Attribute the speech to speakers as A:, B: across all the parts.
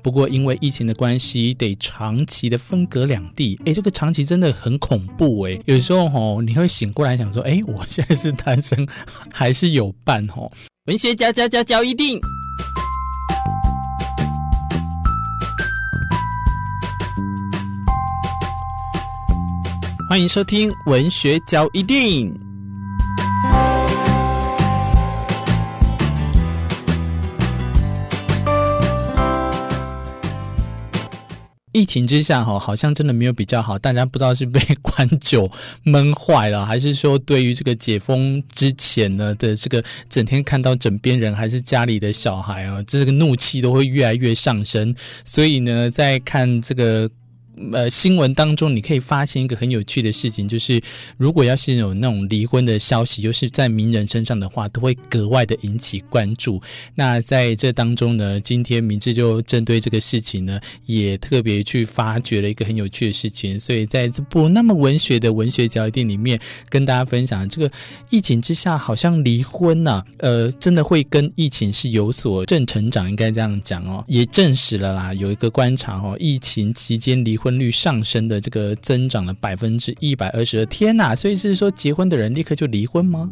A: 不过因为疫情的关系，得长期的分隔两地。哎，这个长期真的很恐怖哎。有时候吼，你会醒过来想说，哎，我现在是单身 还是有伴吼？文学交交交交一定。欢迎收听文学交一定。疫情之下，哈，好像真的没有比较好。大家不知道是被关久闷坏了，还是说对于这个解封之前呢的这个整天看到枕边人还是家里的小孩啊，这个怒气都会越来越上升。所以呢，在看这个。呃，新闻当中你可以发现一个很有趣的事情，就是如果要是有那种离婚的消息，就是在名人身上的话，都会格外的引起关注。那在这当中呢，今天明志就针对这个事情呢，也特别去发掘了一个很有趣的事情。所以在这部那么文学的文学交易店里面，跟大家分享这个疫情之下，好像离婚呐、呃，真的会跟疫情是有所正成长，应该这样讲哦，也证实了啦，有一个观察哦，疫情期间离婚。婚率上升的这个增长了百分之一百二十二，天哪！所以是说结婚的人立刻就离婚吗？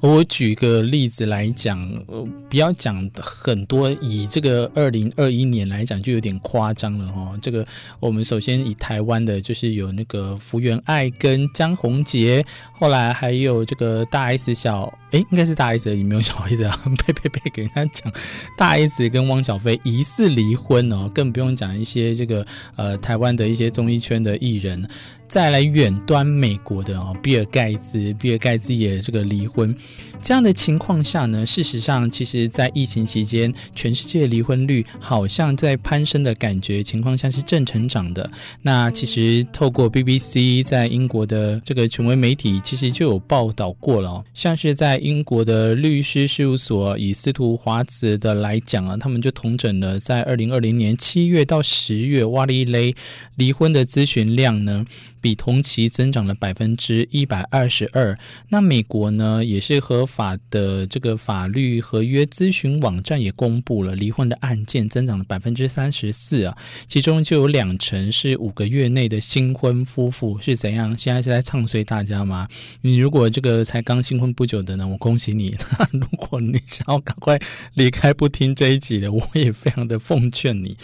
A: 我举个例子来讲，呃，不要讲很多，以这个二零二一年来讲，就有点夸张了哈。这个我们首先以台湾的，就是有那个福原爱跟江宏杰，后来还有这个大 S 小，诶，应该是大 S，有没有小 S 啊？呸呸呸，给人家讲大 S 跟汪小菲疑似离婚哦，更不用讲一些这个呃台湾的一些综艺圈的艺人。再来远端美国的哦，比尔盖茨，比尔盖茨也这个离婚，这样的情况下呢，事实上，其实，在疫情期间，全世界离婚率好像在攀升的感觉情况下是正成长的。那其实透过 BBC 在英国的这个权威媒体，其实就有报道过了，像是在英国的律师事务所以司徒华子的来讲啊，他们就统整了在二零二零年七月到十月，哇哩嘞，离婚的咨询量呢，比同期增长了百分之一百二十二。那美国呢，也是合法的这个法律合约咨询网站也公布了离婚的案件增长了百分之三十四啊，其中就有两成是五个月内的新婚夫妇是怎样？现在是在唱衰大家吗？你如果这个才刚新婚不久的呢，我恭喜你。如果你想要赶快离开不听这一集的，我也非常的奉劝你。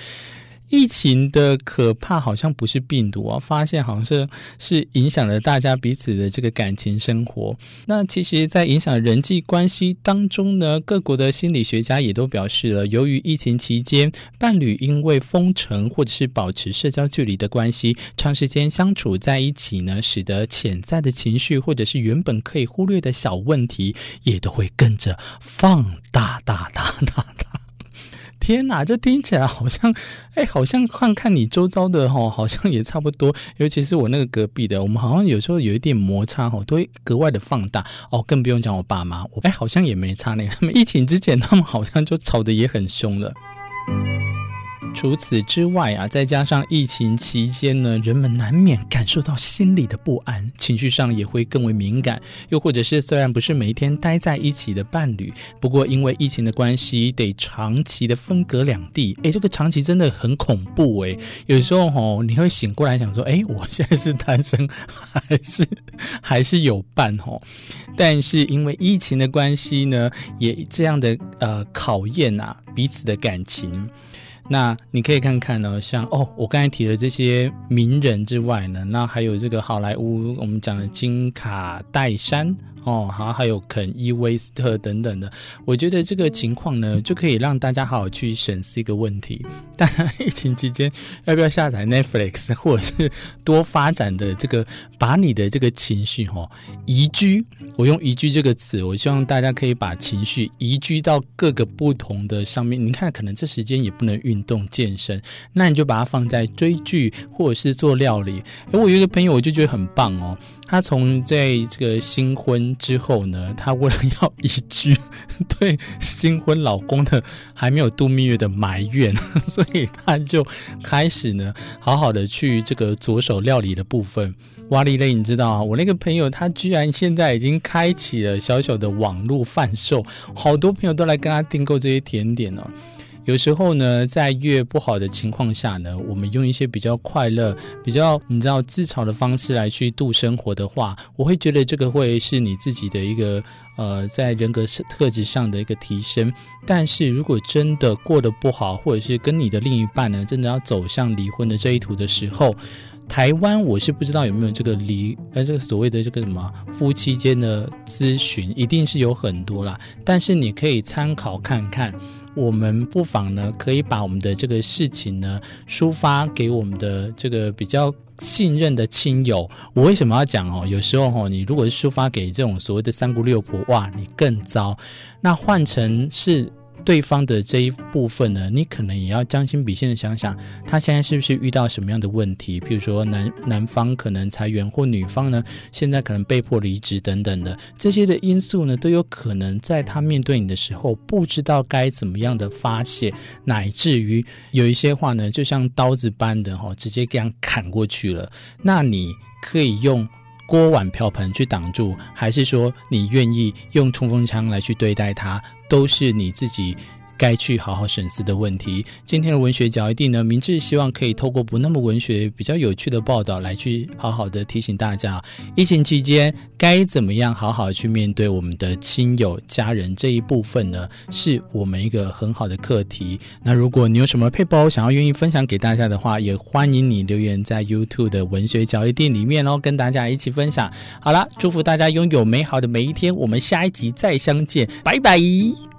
A: 疫情的可怕好像不是病毒啊，发现好像是是影响了大家彼此的这个感情生活。那其实，在影响人际关系当中呢，各国的心理学家也都表示了，由于疫情期间伴侣因为封城或者是保持社交距离的关系，长时间相处在一起呢，使得潜在的情绪或者是原本可以忽略的小问题，也都会跟着放大大大。天哪，这听起来好像，哎，好像看看你周遭的哈，好像也差不多。尤其是我那个隔壁的，我们好像有时候有一点摩擦哈，都会格外的放大哦。更不用讲我爸妈，我哎，好像也没差那个。他们疫情之前，他们好像就吵得也很凶了。除此之外啊，再加上疫情期间呢，人们难免感受到心里的不安，情绪上也会更为敏感。又或者是虽然不是每一天待在一起的伴侣，不过因为疫情的关系，得长期的分隔两地。诶，这个长期真的很恐怖诶。有时候吼，你会醒过来想说，诶，我现在是单身还是还是有伴吼？但是因为疫情的关系呢，也这样的呃考验啊彼此的感情。那你可以看看呢，像哦，我刚才提的这些名人之外呢，那还有这个好莱坞，我们讲的金卡戴珊。哦，好，还有肯伊威斯特等等的，我觉得这个情况呢，就可以让大家好好去审视一个问题：大家疫情期间要不要下载 Netflix，或者是多发展的这个，把你的这个情绪哈移居。我用移居这个词，我希望大家可以把情绪移居到各个不同的上面。你看，可能这时间也不能运动健身，那你就把它放在追剧或者是做料理。而我有一个朋友，我就觉得很棒哦，他从在这个新婚。之后呢，她为了要移居，对新婚老公的还没有度蜜月的埋怨，所以她就开始呢，好好的去这个左手料理的部分。哇哩嘞，你知道啊？我那个朋友他居然现在已经开启了小小的网络贩售，好多朋友都来跟他订购这些甜点哦。有时候呢，在越不好的情况下呢，我们用一些比较快乐、比较你知道自嘲的方式来去度生活的话，我会觉得这个会是你自己的一个呃，在人格特质上的一个提升。但是如果真的过得不好，或者是跟你的另一半呢，真的要走向离婚的这一途的时候，台湾我是不知道有没有这个离呃这个所谓的这个什么夫妻间的咨询，一定是有很多啦。但是你可以参考看看。我们不妨呢，可以把我们的这个事情呢，抒发给我们的这个比较信任的亲友。我为什么要讲哦？有时候哦，你如果是抒发给这种所谓的三姑六婆，哇，你更糟。那换成是。对方的这一部分呢，你可能也要将心比心的想想，他现在是不是遇到什么样的问题？譬如说男男方可能裁员，或女方呢现在可能被迫离职等等的这些的因素呢，都有可能在他面对你的时候，不知道该怎么样的发泄，乃至于有一些话呢，就像刀子般的哈，直接这样砍过去了。那你可以用锅碗瓢盆去挡住，还是说你愿意用冲锋枪来去对待它？都是你自己该去好好审视的问题。今天的文学角一定呢，明智希望可以透过不那么文学、比较有趣的报道来去好好的提醒大家，疫情期间该怎么样好好去面对我们的亲友、家人这一部分呢？是我们一个很好的课题。那如果你有什么配包想要愿意分享给大家的话，也欢迎你留言在 YouTube 的文学角一定里面哦，跟大家一起分享。好了，祝福大家拥有美好的每一天。我们下一集再相见，拜拜。